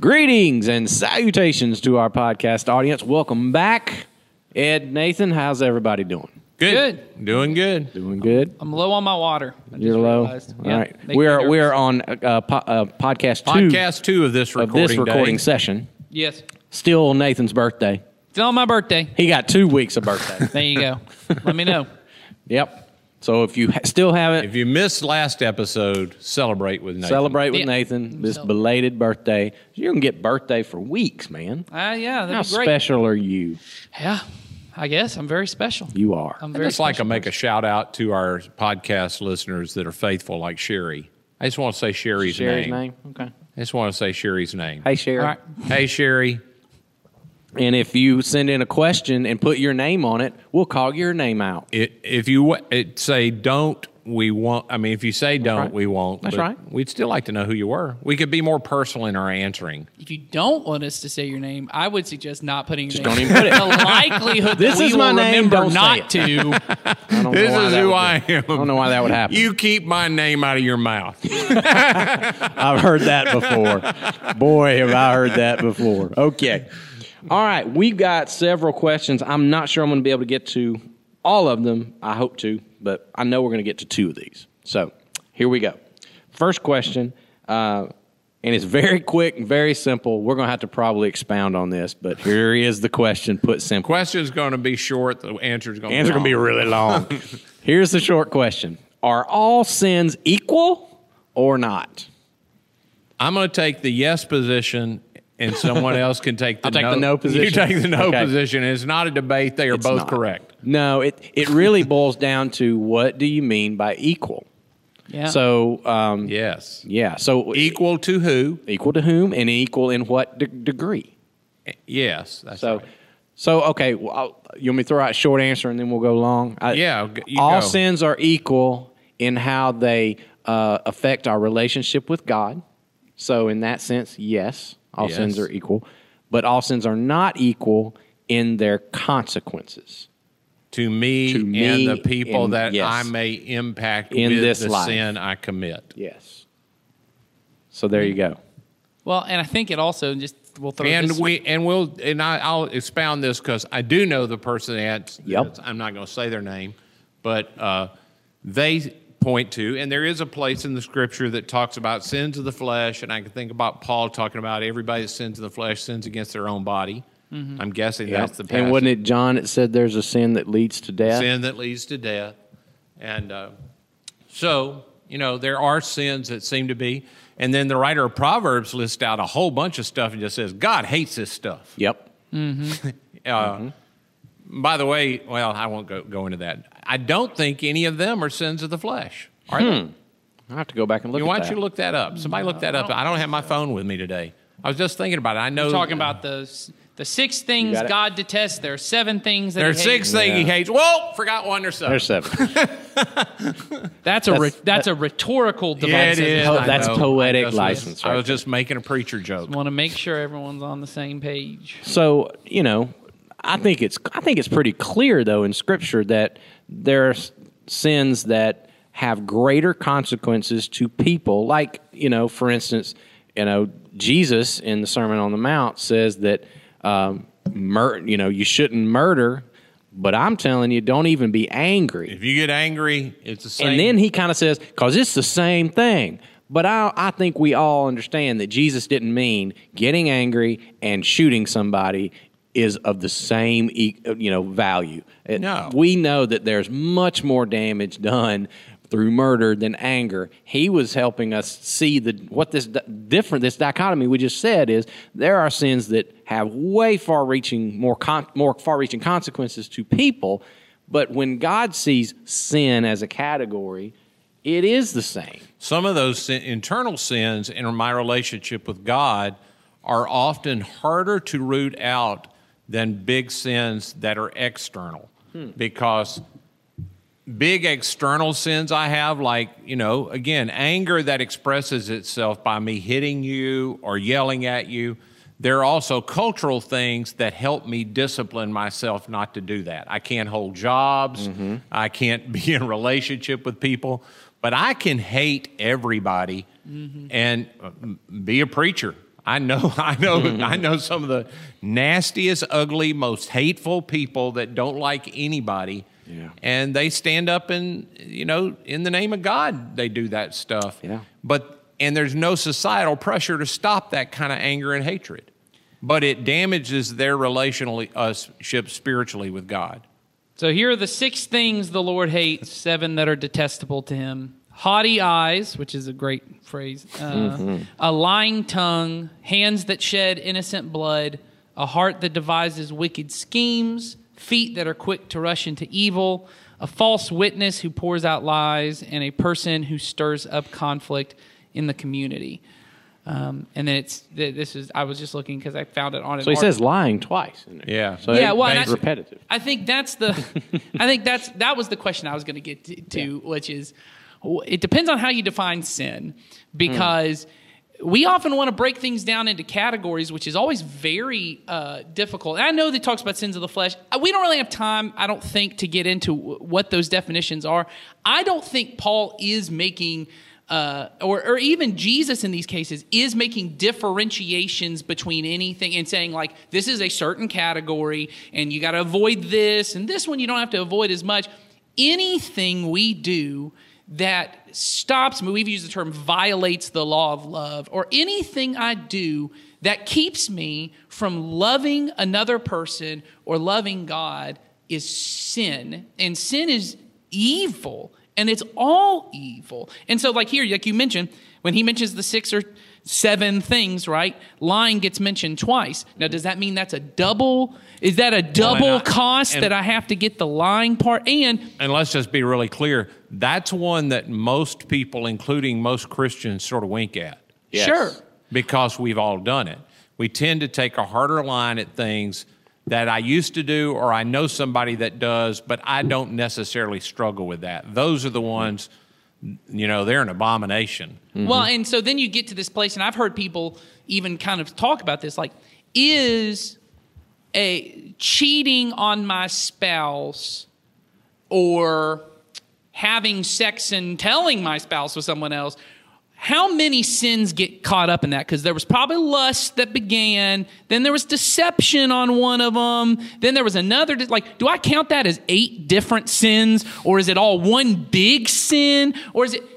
Greetings and salutations to our podcast audience. Welcome back. Ed, Nathan, how's everybody doing? Good. Doing good. Doing good. I'm low on my water. I You're low. realized. All Yeah, right. make We are we are on uh, po- uh, podcast two Podcast two of this of recording this recording day. session. Yes. Still Nathan's birthday. It's on my birthday. He got two weeks of birthday. There you go. Let me know. yep. So if you ha- still haven't If you missed last episode, celebrate with Nathan. celebrate with Yeah. Nathan this Celebrate. belated birthday, you're gonna get birthday for weeks, man. Ah, yeah, that'd How be great. special are you? Yeah, I guess I'm very special. You are. I'm I'd very just like to special make a shout out to our podcast listeners that are faithful, like Sherry. I just want to say Sherry's, Sherry's name. name. Okay. I just want to say Sherry's name. Hey, Sherry. All right. Hey, Sherry. And if you send in a question and put your name on it, we'll call your name out. It, if you it, say don't, we won't. I mean, if you say don't, right. we won't. That's right. We'd still like to know who you were. We could be more personal in our answering. If you don't want us to say your name, I would suggest not putting your name don't even put it. The likelihood This that we is my will name, remember don't say not it. to. I don't This know is who I be. am. I don't know why that would happen. You keep my name out of your mouth. I've heard that before. Boy, have I heard that before. Okay. All right. We've got several questions. I'm not sure I'm going to be able to get to all of them. I hope to, but I know we're going to get to two of these. So here we go. First question, uh, and it's very quick and very simple. We're going to have to probably expound on this, but here is the question put simply. Question's going to be short. The answer's going to Answer going to be really long. Here's the short question Are all sins equal or not? I'm going to take the yes position, and someone else can take the I'll take no. the no position. You take the no Okay. position. It's not a debate. They are It's both not. correct. No, it, it really boils down to what do you mean by equal? Yeah. So, um, Yes. yeah, so Equal to who? equal to whom and equal in what de- degree? Yes. That's So, right. so okay, well, I'll, you want me to throw out a short answer and then we'll go long? I- Yeah, you all go. sins are equal in how they uh, affect our relationship with God. So, in that sense, yes, all Yes. sins are equal, but all sins are not equal in their consequences. To me, To me and the people and- that yes. I may impact In with this the life. sin I commit. Yes. So there you go. well, and I think it also just we'll throw And this. we and we'll and I, I'll expound this because I do know the person that Yep. I'm not going to say their name, but uh, they point to and there is a place in the scripture that talks about sins of the flesh, and I can think about Paul talking about everybody that sins of the flesh sins against their own body. I'm guessing that's the and wasn't it John that said there's a sin that leads to death? sin that leads to death. And uh, so, you know, there are sins that seem to be. And then the writer of Proverbs lists out a whole bunch of stuff and just says, God hates this stuff. Yep. Uh, By the way, well, I won't go, go into that. I don't think any of them are sins of the flesh. Are they? Hmm. I have to go back and look You- at Why that. don't you look that up? Somebody look that up. I don't have my phone with me today. I was just thinking about it. I know talking about the the six things? God detests. There are seven things that There are he six hates. things he hates. Whoa, forgot one or seven. There's seven. That's a re- That's- that's a rhetorical device. Yeah, it is. po- oh, that's know. poetic I just- license I right was just making a preacher joke. Want to make sure everyone's on the same page. so you know, I think it's I think it's pretty clear though in Scripture that there are sins that have greater consequences to people. Like you know, for instance, you know Jesus in the Sermon on the Mount says that um, mur- you know you shouldn't murder. But I'm telling you, don't even be angry. If you get angry, it's the same. And then he kind of says, because it's the same thing. But I, I think we all understand that Jesus didn't mean getting angry and shooting somebody is of the same you know value. No. we know that there's much more damage done through murder than anger. He was helping us see the what this different this dichotomy we just said is there are sins that have way far-reaching more con- more far-reaching consequences to people, but when God sees sin as a category, it is the same. some of those sin, internal sins in my relationship with God are often harder to root out than big sins that are external because big external sins I have, like, you know, again, anger that expresses itself by me hitting you or yelling at you. There are also cultural things that help me discipline myself not to do that. I can't hold jobs. I can't be in relationship with people, but I can hate everybody and uh, be a preacher. I know, I know, I know some of the nastiest, ugly, most hateful people that don't like anybody. Yeah. And they stand up and, you know, in the name of God, they do that stuff. Yeah. But, and there's no societal pressure to stop that kind of anger and hatred. But it damages their relationship uh, spiritually with God. So here are the six things the Lord hates, seven that are detestable to him. Haughty eyes, which is a great phrase, uh, a lying tongue, hands that shed innocent blood, a heart that devises wicked schemes, feet that are quick to rush into evil, a false witness who pours out lies, and a person who stirs up conflict in the community. Um, and then it's this is I was just looking because I found it on. an So he art- says lying twice. In there. Yeah. So yeah, it- well, and it's repetitive. I think that's the, I think that's that was the question I was going to get to, to which is, w- it depends on how you define sin, because we often want to break things down into categories, which is always very uh, difficult. And I know that talks about sins of the flesh. Uh, We don't really have time, I don't think, to get into what those definitions are. I don't think Paul is making uh, or, or even Jesus in these cases is making differentiations between anything and saying like this is a certain category and you got to avoid this and this one you don't have to avoid as much. Anything we do that stops me, we've used the term violates the law of love, or anything I do that keeps me from loving another person or loving God is sin. And sin is evil and it's all evil. And so, like here, like you mentioned, when he mentions the six or seven things, right? Lying gets mentioned twice. Now, does that mean that's a double? Is that a double I- cost and- that I have to get the lying part? And And let's just be really clear that's one that most people, including most Christians, sort of wink at Yes. sure, because we've all done it. We tend to take a harder line at things that I used to do or I know somebody that does, but I don't necessarily struggle with that. Those are the ones, you know, they're an abomination. Well, mm-hmm. and so then you get to this place, and I've heard people even kind of talk about this like, is a cheating on my spouse or having sex and telling my spouse with someone else how many sins get caught up in that? Because there was probably lust that began then there was deception on one of them then there was another like do i count that as eight different sins or is it all one big sin or is it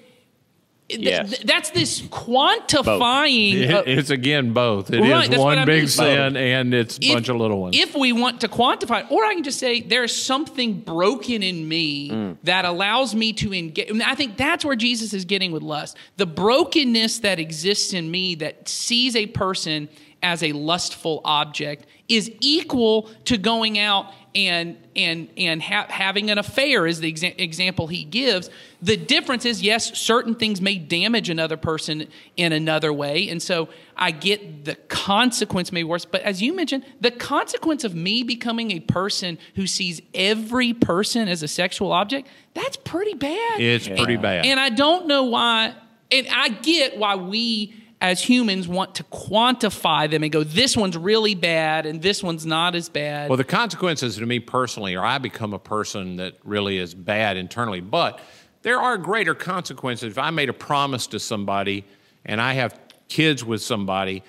Yes. th- that's this quantifying It- of- it's again both. It is Right, that's what one I big mean. sin and it's a bunch of little ones. If we want to quantify, it, or I can just say there's something broken in me Mm. that allows me to engage. I think that's where Jesus is getting with lust. The brokenness that exists in me that sees a person as a lustful object is equal to going out and and and ha- having an affair is the exa- example he gives. The difference is yes, certain things may damage another person in another way, and so I get the consequence may be worse. But as you mentioned, the consequence of me becoming a person who sees every person as a sexual object that's pretty bad. it's pretty bad. And I don't know why, and I get why we as humans want to quantify them and go, this one's really bad and this one's not as bad. Well, the consequences to me personally are I become a person that really is bad internally. But there are greater consequences. If I made a promise to somebody and I have kids with somebody,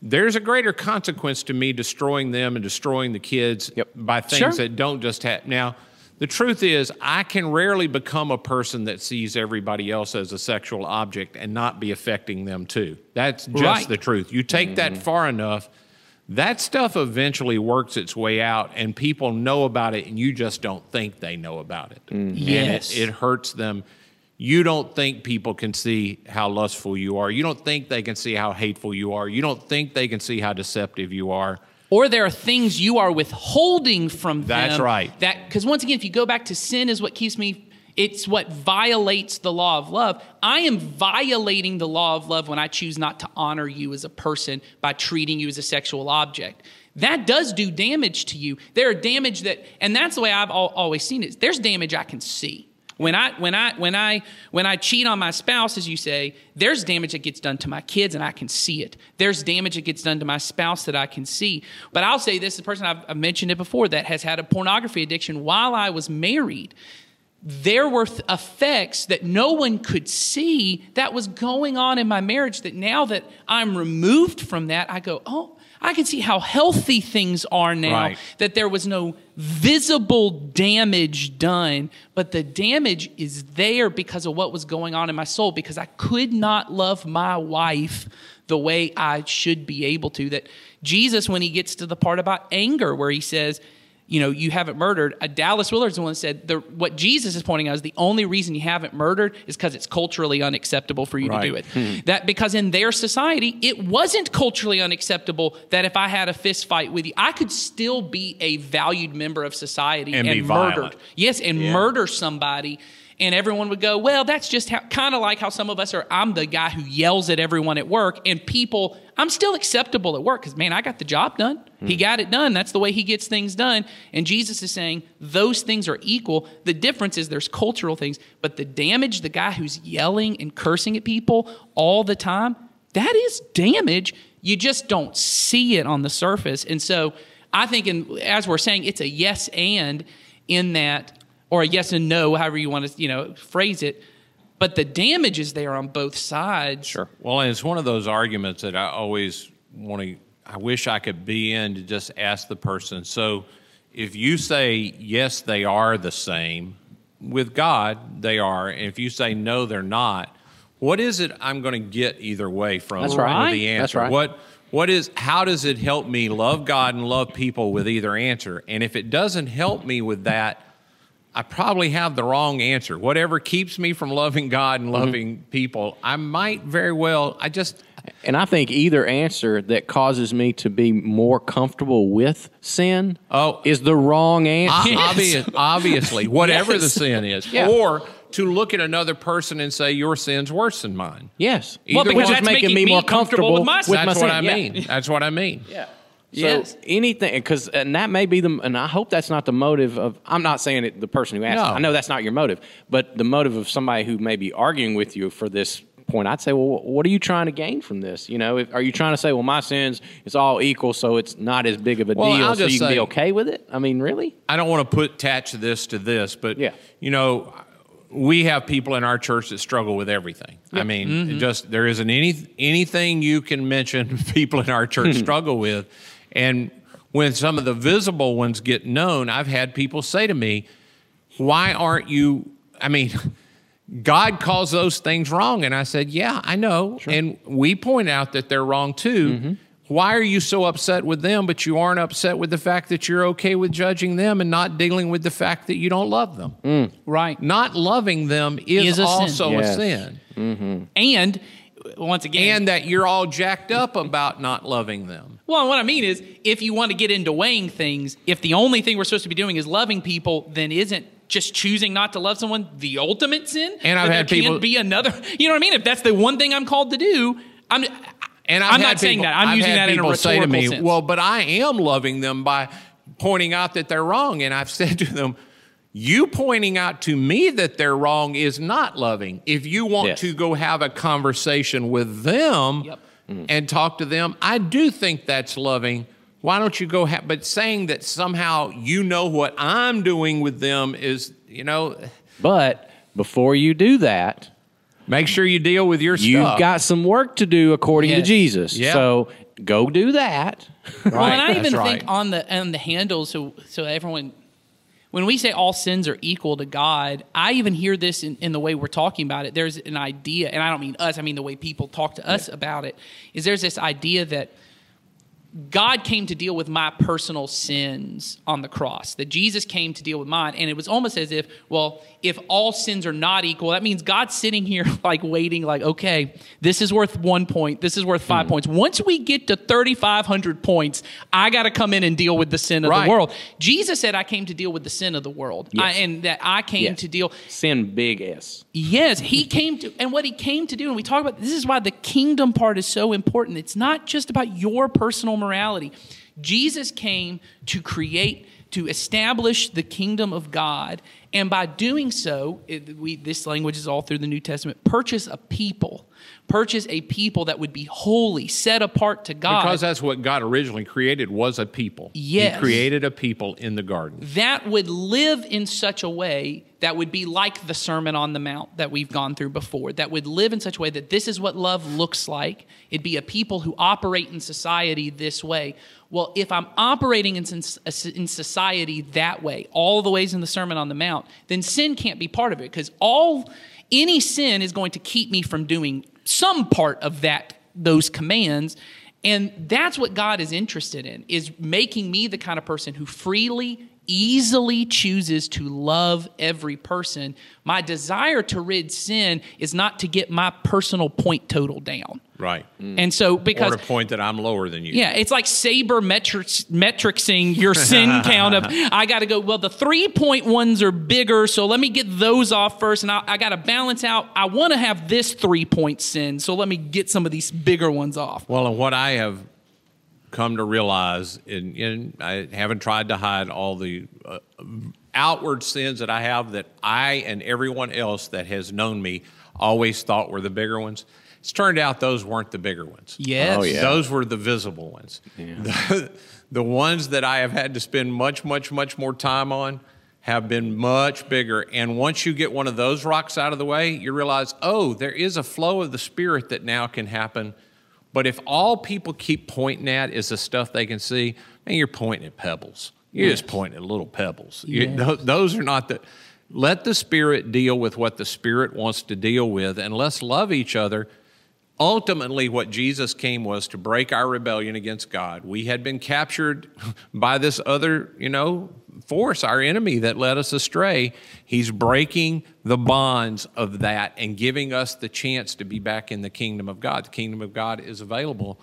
there's a greater consequence to me destroying them and destroying the kids Yep. by things Sure. that don't just happen. Now, the truth is, I can rarely become a person that sees everybody else as a sexual object and not be affecting them too. That's just Right. the truth. You take that mm-hmm. far enough, that stuff eventually works its way out, and people know about it, and you just don't think they know about it. Mm-hmm. And it- Yes. it, hurts them. You don't think people can see how lustful you are. You don't think they can see how hateful you are. You don't think they can see how deceptive you are. Or there are things you are withholding from them. That's right. That because once again, if you go back to sin, is what keeps me. It's what violates the law of love. I am violating the law of love when I choose not to honor you as a person by treating you as a sexual object. That does do damage to you. There are damage that, and that's the way I've always seen it. There's damage I can see. When I when I when I when I cheat on my spouse, as you say, there's damage that gets done to my kids, and I can see it. There's damage that gets done to my spouse that I can see. But I'll say this: the person I've, I've mentioned it before that has had a pornography addiction while I was married. there were th- effects that no one could see that was going on in my marriage that now that I'm removed from that, I go, oh, I can see how healthy things are now. Right. That there was no visible damage done, but the damage is there because of what was going on in my soul, because I could not love my wife the way I should be able to. That Jesus, when he gets to the part about anger, where he says, you know, you haven't murdered. A Dallas Willard's the one that said the, what Jesus is pointing out is the only reason you haven't murdered is because it's culturally unacceptable for you Right. to do it. That because in their society, it wasn't culturally unacceptable that if I had a fist fight with you, I could still be a valued member of society And and, be murdered. violent. Yes, and murder somebody. And everyone would go, well, that's just kind of like how some of us are. I'm the guy who yells at everyone at work, and people, I'm still acceptable at work because, man, I got the job done. He hmm. got it done. That's the way he gets things done. And Jesus is saying those things are equal. The difference is there's cultural things, but the damage, the guy who's yelling and cursing at people all the time, that is damage. You just don't see it on the surface. And so I think, in, as we're saying, it's a yes and in that or a yes and no, however you want to, you know, phrase it. But the damage is there on both sides. Sure. Well, and it's one of those arguments that I always want to. I wish I could be in to just ask the person. So, if you say yes, they are the same with God, they are. And if you say no, they're not. What is it I'm going to get either way from That's right. the answer? That's right. What what is how does it help me love God and love people with either answer? And if it doesn't help me with that, I probably have the wrong answer. Whatever keeps me from loving God Mm-hmm. and loving people, I might very well. I just And I think either answer that causes me to be more comfortable with sin Oh. is the wrong answer. o- obvious, obviously whatever the sin is, Yeah. or to look at another person and say your sin's worse than mine. yes. Well, Which because is that's making making me me more comfortable comfortable with my sin. with my That's what sin. I Yeah. mean. That's what I mean. Yeah. So Yes. anything, because and that may be the, and I hope that's not the motive of. I'm not saying it. The person who asked, No. I know that's not your motive, but the motive of somebody who may be arguing with you for this point, I'd say, well, what are you trying to gain from this? You know, if, are you trying to say, well, my sins, it's all equal, so it's not as big of a Well, deal, so you can be okay with it? I mean, really? I don't want to put attach this to this, but Yeah. you know, we have people in our church that struggle with everything. I mean, Mm-hmm. just there isn't any anything you can mention people in our church struggle with, and when some of the visible ones get known, I've had people say to me, "Why aren't you?" I mean. God calls those things wrong. And I said, Yeah, I know. And we point out that they're wrong too. Mm-hmm. Why are you so upset with them, but you aren't upset with the fact that you're okay with judging them and not dealing with the fact that you don't love them? Mm. Right. Not loving them is, Is a sin. also Yes. a sin. And once again, And that you're all jacked up about not loving them. well, what I mean is, if you want to get into weighing things, if the only thing we're supposed to be doing is loving people, then isn't just choosing not to love someone the ultimate sin? And I've had people- be another. You know what I mean? If that's the one thing I'm called to do, I'm. And I've I'm not saying that. I'm I've using that in a people say to rhetorical me, sense. "Well, but I am loving them by pointing out that they're wrong." And I've said to them, "You pointing out to me that they're wrong is not loving. If you want Yes. to go have a conversation with them Yep. and mm-hmm. talk to them, I do think that's loving." Why don't you go? Ha- but saying that somehow you know what I'm doing with them is, you know, But before you do that, make sure you deal with your you've stuff. got some work to do according to Jesus. Yeah. So go do that. Well, and I even right. think on the on the handles, so so everyone, when we say all sins are equal to God, I even hear this in, in the way we're talking about it. There's an idea, and I don't mean us, I mean the way people talk to us about it. Is there's this idea that God came to deal with my personal sins on the cross, that Jesus came to deal with mine. And it was almost as if, well, if all sins are not equal, that means God's sitting here like waiting, like, okay, this is worth one point, this is worth five Hmm. points. Once we get to 3,500 points, I got to come in and deal with the sin of Right. the world. Jesus said, I came to deal with the sin of the world. Yes. I, and that I came Yes. to deal. Sin big S. Yes, he came to, and what he came to do, and we talk about this is why the kingdom part is so important. It's not just about your personal morality. Jesus came to create, to establish the kingdom of God, and by doing so, it, we, this language is all through the New Testament. Purchase a people, purchase a people that would be holy, set apart to God. Because that's what God originally created was a people. Yes. He created a people in the garden. that would live in such a way that would be like the Sermon on the Mount that we've gone through before, that would live in such a way that this is what love looks like. It'd be a people who operate in society this way. Well, if I'm operating in, in society that way, all the ways in the Sermon on the Mount, then sin can't be part of it because all any sin is going to keep me from doing some part of that those commands and that's what God is interested in is making me the kind of person who freely easily chooses to love every person. My desire to rid sin is not to get my personal point total down. Right. Mm. And so because Or point that I'm lower than you. yeah, it's like saber metrics, metricsing your sin count of. I got to go. Well, the three point ones are bigger, so let me get those off first, and I, I got to balance out. I want to have this three point sin, so let me get some of these bigger ones off. Well, and what I have come to realize, and, and I haven't tried to hide all the uh, outward sins that I have that I and everyone else that has known me always thought were the bigger ones. It's turned out those weren't the bigger ones. Yes. Oh, yeah. Those were the visible ones. The, the ones that I have had to spend much, much, much more time on have been much bigger. And once you get one of those rocks out of the way, you realize, oh, there is a flow of the Spirit that now can happen. But if all people keep pointing at is the stuff they can see, man, you're pointing at pebbles. You're just pointing at little pebbles. You- Yes. tho- those are not the. Let the Spirit deal with what the Spirit wants to deal with, and let's love each other ultimately what jesus came was to break our rebellion against god. We had been captured by this other you know force our enemy that led us astray. He's breaking the bonds of that and giving us the chance to be back in the kingdom of god. The kingdom of god is available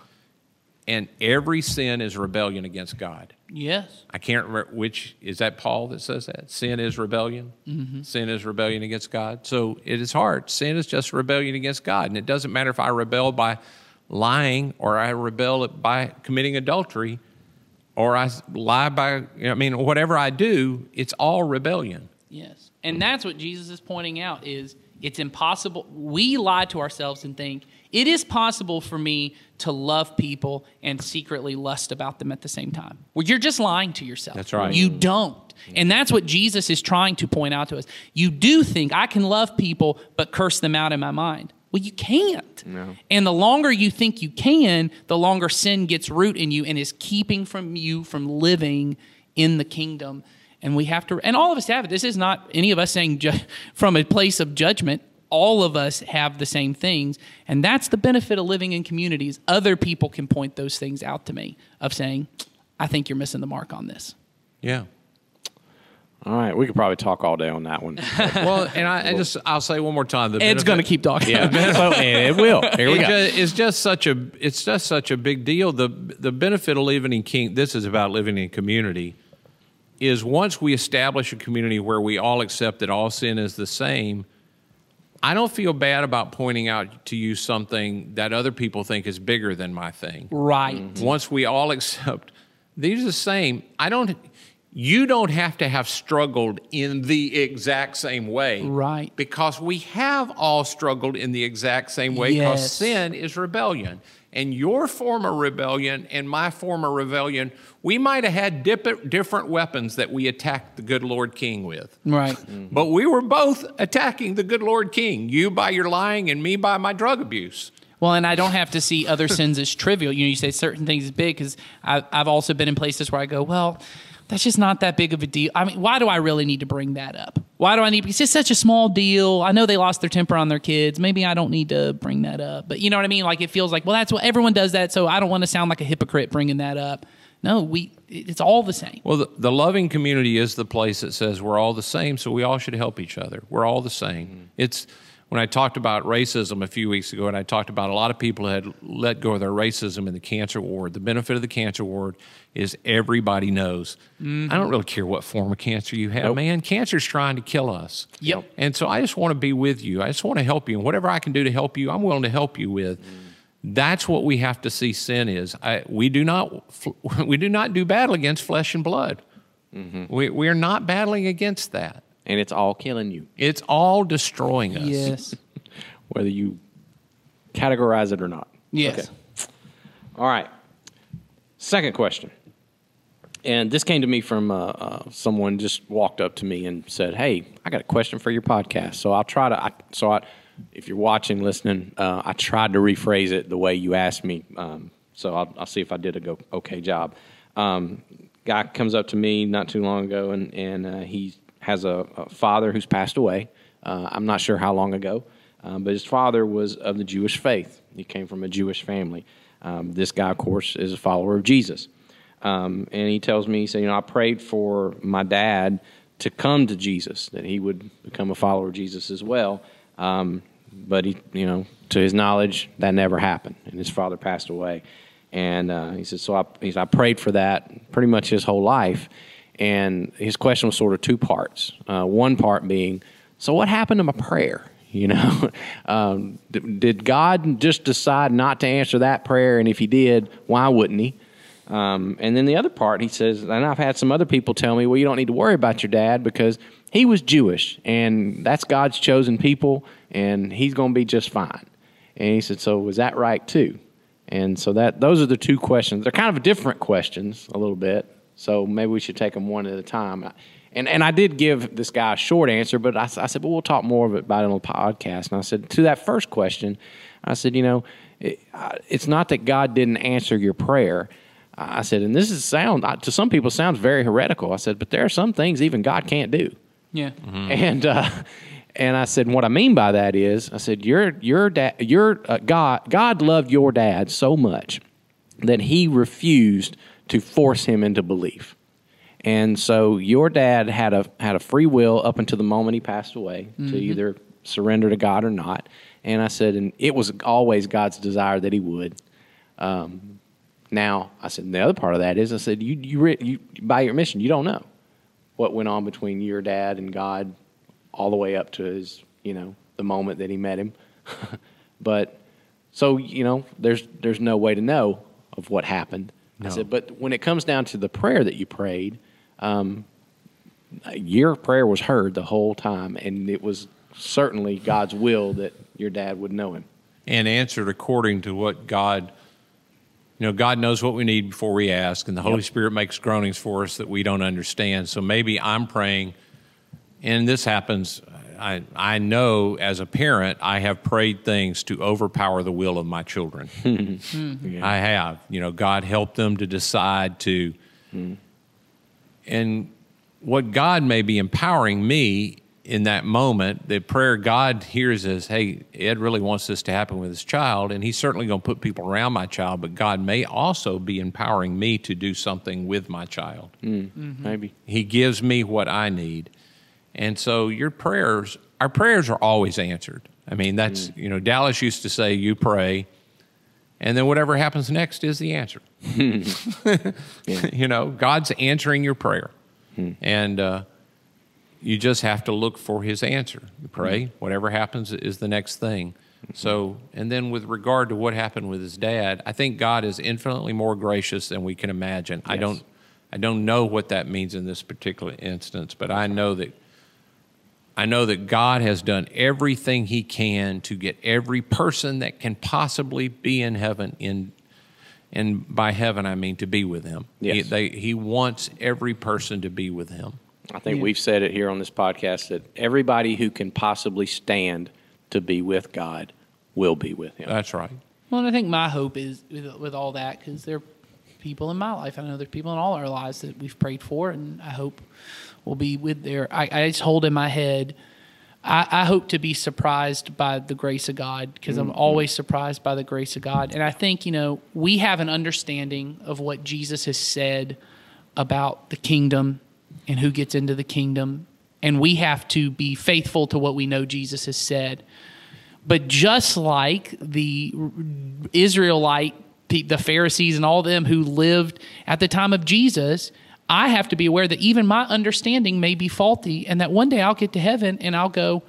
and every sin is rebellion against god Yes. I can't remember which is that Paul that says that sin is rebellion. Mm-hmm. Sin is rebellion against God. So it is hard. Sin is just rebellion against God, and it doesn't matter if I rebel by lying or I rebel by committing adultery or I lie by. You know, I mean, whatever I do, it's all rebellion. Yes. And that's what Jesus is pointing out is it's impossible. We lie to ourselves and think it is possible for me to love people and secretly lust about them at the same time. Well, you're just lying to yourself. That's right. You don't. And that's what Jesus is trying to point out to us. You do think I can love people but curse them out in my mind. Well, you can't. And the longer you think you can, the longer sin gets root in you and is keeping from you from living in the kingdom. And we have to, and all of us have it. This is not any of us saying ju- from a place of judgment. All of us have the same things. And that's the benefit of living in communities. Other people can point those things out to me of saying, I think you're missing the mark on this. Yeah. All right, we could probably talk all day on that one. Well, and I, I just I'll say one more time. The Ed's going to keep talking. yeah, well, and it will. Here we It go. ju- it's just such a it's just such a big deal. The the benefit of living in king. This is about living in community. Is once we establish a community where we all accept that all sin is the same. I don't feel bad about pointing out to you something that other people think is bigger than my thing. Right. Mm-hmm. Once we all accept these are the same, I don't. You don't have to have struggled in the exact same way, Right. Because we have all struggled in the exact same way. Because Yes. sin is rebellion, and your former rebellion and my former rebellion, we might have had dip- different weapons that we attacked the good Lord King with. Right. Mm-hmm. But we were both attacking the good Lord King. You by your lying, and me by my drug abuse. Well, and I don't have to see other sins as trivial. You know, you say certain things is big because I've also been in places where I go, well, that's just not that big of a deal. I mean, why do I really need to bring that up? Why do I need? It's just such a small deal. I know they lost their temper on their kids. Maybe I don't need to bring that up. But you know what I mean? Like it feels like, well, that's what everyone does that. So I don't want to sound like a hypocrite bringing that up. No, we. It's all the same. Well, the, the loving community is the place that says we're all the same, so we all should help each other. We're all the same. Mm-hmm. It's when I talked about racism a few weeks ago, and I talked about a lot of people had let go of their racism in the cancer ward. The benefit of the cancer ward is everybody knows. Mm-hmm. I don't really care what form of cancer you have, man. Cancer's trying to kill us. Yep. And so I just want to be with you. I just want to help you. And whatever I can do to help you, I'm willing to help you with. Mm. That's what we have to see sin is. I, we do not we do not do battle against flesh and blood. Mm-hmm. We we are not battling against that. And it's all killing you, It's all destroying us. Yes. whether you categorize it or not. Yes. Okay. All right. Second question. And this came to me from uh, uh, someone just walked up to me and said, "Hey, I got a question for your podcast." So I'll try to. I, so I, if you're watching, listening, uh, I tried to rephrase it the way you asked me. Um, so I'll, I'll see if I did a go okay job. Um, guy comes up to me not too long ago, and and uh, he has a, a father who's passed away. Uh, I'm not sure how long ago, um, but his father was of the Jewish faith. He came from a Jewish family. Um, this guy, of course, is a follower of Jesus. Um, and he tells me, he said, you know, I prayed for my dad to come to Jesus, that he would become a follower of Jesus as well. Um, but he, you know, to his knowledge, that never happened, and his father passed away. And uh, he said, so I, he said, I prayed for that pretty much his whole life. And his question was sort of two parts. Uh, one part being, so what happened to my prayer? You know, um, d- did God just decide not to answer that prayer? And if He did, why wouldn't He? Um, and then the other part, he says, and I've had some other people tell me, well, you don't need to worry about your dad because he was Jewish and that's God's chosen people and he's going to be just fine. And he said, so was that right too? And so that those are the two questions. They're kind of different questions a little bit. So maybe we should take them one at a time. And and I did give this guy a short answer, but I, I said, well, we'll talk more of it about it on the podcast. And I said to that first question, I said, you know, it, uh, it's not that God didn't answer your prayer. I said, and this is sound to some people sounds very heretical. I said, but there are some things even God can't do. Yeah. And uh, and I said, what I mean by that is, I said, your your dad, your uh, God, God loved your dad so much that He refused to force him into belief. And so your dad had a had a free will up until the moment he passed away to either surrender to God or not. And I said, and it was always God's desire that he would. Um, now I said, and the other part of that is, I said, you you, re- you by your mission, you don't know what went on between your dad and God, all the way up to his, you know, the moment that he met him. but so you know, there's there's no way to know of what happened. I said, but when it comes down to the prayer that you prayed, um, your prayer was heard the whole time, and it was certainly God's will that your dad would know him. and answered according to what God, you know, God knows what we need before we ask, and the Holy Spirit makes groanings for us that we don't understand. So maybe I'm praying, and this happens. I, I know as a parent, I have prayed things to overpower the will of my children. Mm-hmm. Mm-hmm. I have. You know, God help them to decide to. Mm-hmm. And what God may be empowering me in that moment, the prayer God hears is, hey, Ed really wants this to happen with his child, and he's certainly going to put people around my child, but God may also be empowering me to do something with my child. Mm, maybe. He gives me what I need. And so your prayers, our prayers are always answered. I mean, that's, mm. you know, Dallas used to say, you pray, and then whatever happens next is the answer. You know, God's answering your prayer. Hmm. And uh, you just have to look for his answer. You pray, hmm. whatever happens is the next thing. Hmm. So, and then with regard to what happened with his dad, I think God is infinitely more gracious than we can imagine. I don't I don't know what that means in this particular instance, but I know that I know that God has done everything he can to get every person that can possibly be in heaven in and by heaven I mean to be with him. He, they, he wants every person to be with him. I think Yeah. we've said it here on this podcast that everybody who can possibly stand to be with God will be with Him. That's right. Well, and I think my hope is with, with all that because there are people in my life. I know there are people in all our lives that we've prayed for, and I hope will be with their. I, I just hold in my head. I, I hope to be surprised by the grace of God because I'm mm-hmm. always surprised by the grace of God, and I think you know we have an understanding of what Jesus has said about the kingdom and who gets into the kingdom, and we have to be faithful to what we know Jesus has said. But just like the Israelite, the Pharisees, and all them who lived at the time of Jesus, I have to be aware that even my understanding may be faulty, and that one day I'll get to heaven and I'll go,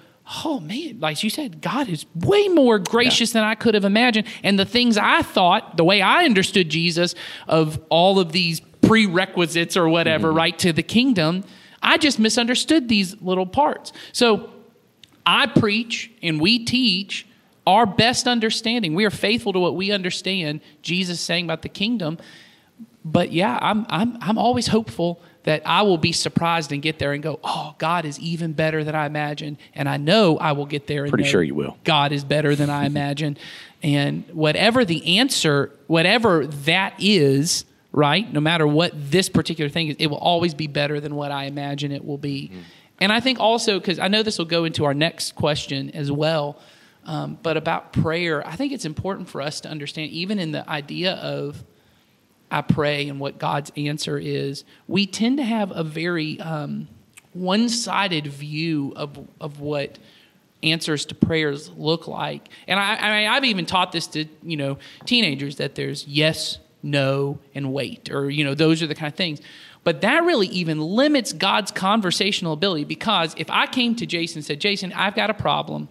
oh man, like you said, God is way more gracious than I could have imagined. And the things I thought, the way I understood Jesus, of all of these prerequisites or whatever, mm-hmm. right, to the kingdom, I just misunderstood these little parts. So I preach and we teach our best understanding. We are faithful to what we understand Jesus saying about the kingdom. But yeah, I'm I'm I'm always hopeful that I will be surprised and get there and go, "Oh, God is even better than I imagined." And I know I will get there and Pretty sure you will. God is better than I imagined. And whatever the answer, whatever that is, right? No matter what this particular thing is, it will always be better than what I imagine it will be. And I think also, because I know this will go into our next question as well, um, but about prayer, I think it's important for us to understand, even in the idea of I pray and what God's answer is, we tend to have a very um, one sided view of, of what answers to prayers look like. And I, I mean, I've even taught this to, you know, teenagers that there's yes, no, and wait, or, you know, those are the kind of things. But that really even limits God's conversational ability because if I came to Jason and said, Jason, I've got a problem.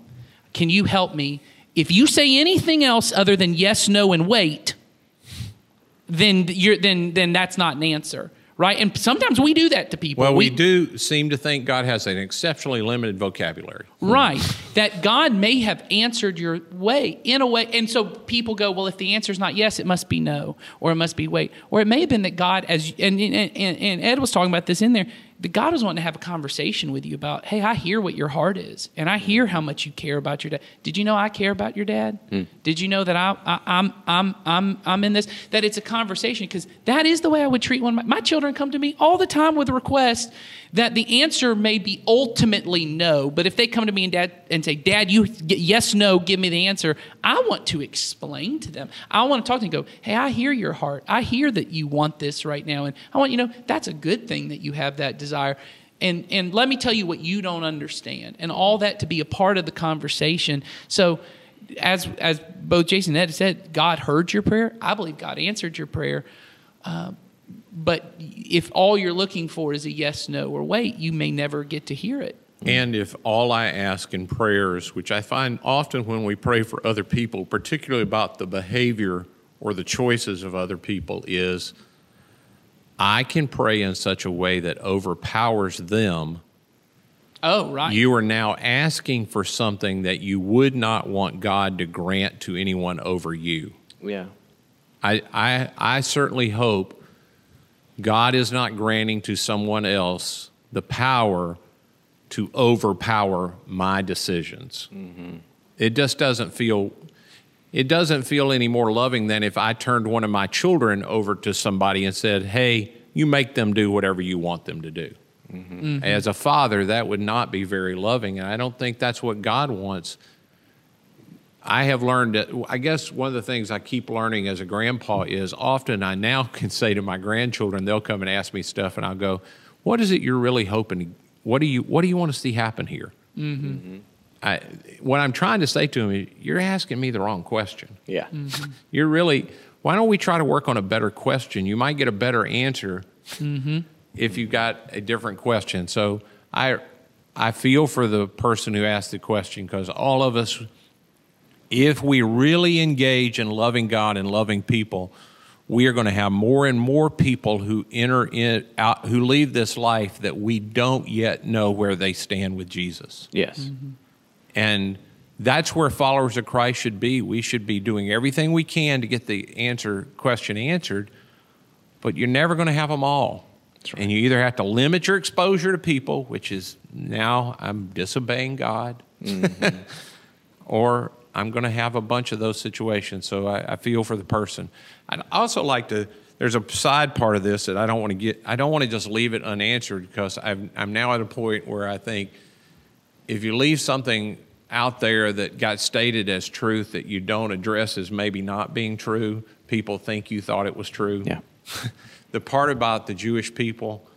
Can you help me? If you say anything else other than yes, no, and wait, then you're then then that's not an answer, right? And sometimes we do that to people. Well, we, do seem to think God has an exceptionally limited vocabulary. Hmm. Right. That God may have answered your way in a way. And so people go, well, if the answer is not yes, it must be no, or it must be wait. Or it may have been that God, as and, and, and and Ed was talking about this in there, that God was wanting to have a conversation with you about, hey, I hear what your heart is, and I hear how much you care about your dad. Did you know I care about your dad? Hmm. Did you know that I, I, I'm I'm I'm I'm in this? That it's a conversation because that is the way I would treat one of my, my children. Come to me all the time with requests that the answer may be ultimately no, but if they come to me and dad and say, "Dad, you yes no, give me the answer," I want to explain to them. I want to talk to them. and Go, hey, I hear your heart. I hear that you want this right now, and I want you know that's a good thing that you have that desire. And and let me tell you what you don't understand, and all that to be a part of the conversation. So. As, as both Jason and Ed said, God heard your prayer. I believe God answered your prayer. Um, But if all you're looking for is a yes, no, or wait, you may never get to hear it. And if all I ask in prayers, which I find often when we pray for other people, particularly about the behavior or the choices of other people, is I can pray in such a way that overpowers them. Oh, right. You are now asking for something that you would not want God to grant to anyone over you. Yeah. I, I, I certainly hope God is not granting to someone else the power to overpower my decisions. Mm-hmm. It just doesn't feel it doesn't feel any more loving than if I turned one of my children over to somebody and said, "Hey, you make them do whatever you want them to do." Mm-hmm. As a father, that would not be very loving, and I don't think that's what God wants. I have learned that I guess one of the things I keep learning as a grandpa is often I now can say to my grandchildren, they'll come and ask me stuff, and I'll go, "What is it you're really hoping? What do you What do you want to see happen here?" Mm-hmm. I, what I'm trying to say to them is, "You're asking me the wrong question. Yeah. You're really. Why don't we try to work on a better question? You might get a better answer if you got a different question." So I I feel for the person who asked the question because all of us if we really engage in loving God and loving people, we are going to have more and more people who enter in out who leave this life that we don't yet know where they stand with Jesus. Yes. Mm-hmm. And that's where followers of Christ should be. We should be doing everything we can to get the answer question answered, but you're never going to have them all. And you either have to limit your exposure to people, which is now I'm disobeying God, mm-hmm. or I'm going to have a bunch of those situations. So I, I feel for the person. I'd also like to. There's a side part of this that I don't want to get. I don't want to just leave it unanswered because I've, I'm now at a point where I think if you leave something out there that got stated as truth that you don't address as maybe not being true, people think you thought it was true. Yeah. the part about the Jewish people,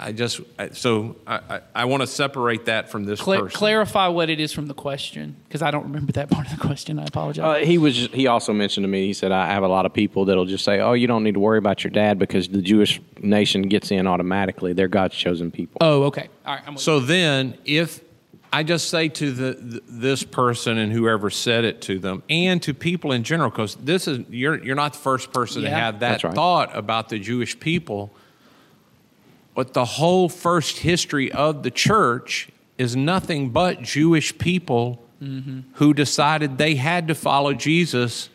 I just I- so I, I, I want to separate that from this Cla- person. clarify what it is from the question because I don't remember that part of the question. I apologize. Uh, he was. He also mentioned to me. He said, "I have a lot of people that'll just say, oh, you don't need to worry about your dad because the Jewish nation gets in automatically. They're God's chosen people.' oh, okay. All right. I'm So then, if I just say to the, th this person and whoever said it to them, and to people in general, because this is you're you're not the first person to have that right. thought about the Jewish people. But the whole first history of the church is nothing but Jewish people who decided they had to follow Jesus.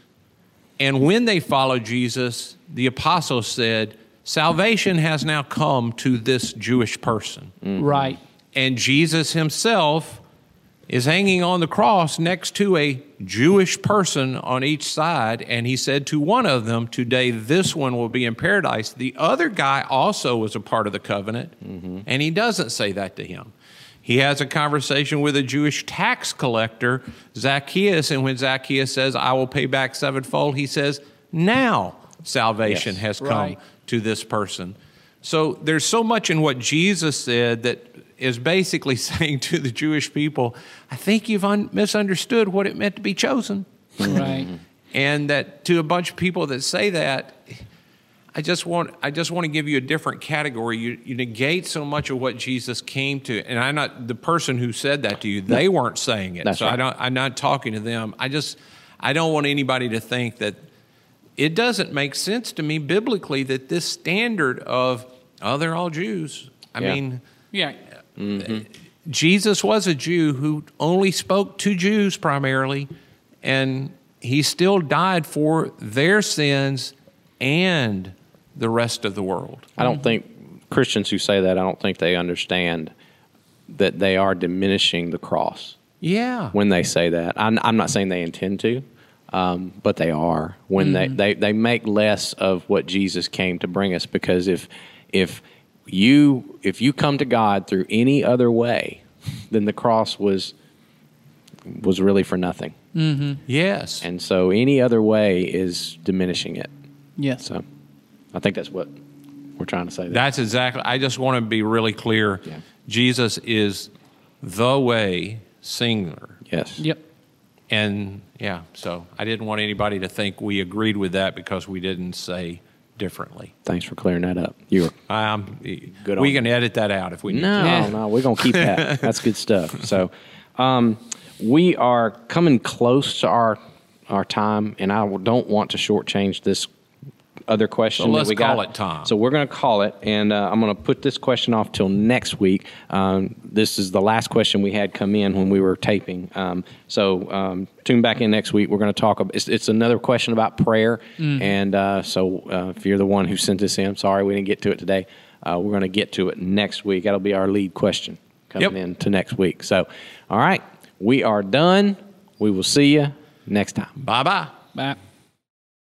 And when they followed Jesus, the apostles said, Salvation has now come to this Jewish person. Mm-hmm. Right. And Jesus himself is hanging on the cross next to a Jewish person on each side. And he said to one of them, Today this one will be in paradise. The other guy also was a part of the covenant, mm-hmm. and he doesn't say that to him. He has a conversation with a Jewish tax collector, Zacchaeus, and when Zacchaeus says, I will pay back sevenfold, he says, Now salvation Yes. has come Right. to this person. So there's so much in what Jesus said that is basically saying to the Jewish people, I think you've un- misunderstood what it meant to be chosen. Right. And that to a bunch of people that say that, I just want I just want to give you a different category. You, you negate so much of what Jesus came to, and I'm not the person who said that to you. They weren't saying it, That's so I don't. I'm not talking to them. I just I don't want anybody to think that it doesn't make sense to me biblically that this standard of oh they're all Jews. I Yeah. mean, Yeah. Jesus was a Jew who only spoke to Jews primarily, and he still died for their sins and the rest of the world. I don't think Christians who say that, I don't think they understand that they are diminishing the cross Yeah. when they say that. I'm, I'm not saying they intend to, um, but they are when they, they, they make less of what Jesus came to bring us. Because if if you if you come to God through any other way, then the cross was was really for nothing. Mm-hmm. Yes. And so any other way is diminishing it. Yes. So I think that's what we're trying to say. There. That's exactly. I just want to be really clear. Yeah. Jesus is the way, singular. yes. Yep. And yeah, so I didn't want anybody to think we agreed with that because we didn't say differently. Thanks for clearing that up. You were Um, Good we can edit that out if we need No, to. Yeah. no, we're gonna keep that. That's good stuff. So, um, we are coming close to our our time, and I don't want to shortchange this other question. So that let's we got. call it time. So we're going to call it, and uh, I'm going to put this question off till next week. Um, this is the last question we had come in when we were taping. Um, so um, tune back in next week. We're going to talk. About, it's, it's another question about prayer, and uh, so uh, if you're the one who sent this in, sorry we didn't get to it today. Uh, we're going to get to it next week. That'll be our lead question coming Yep. in to next week. So, all right, we are done. We will see you next time. Bye bye. Bye.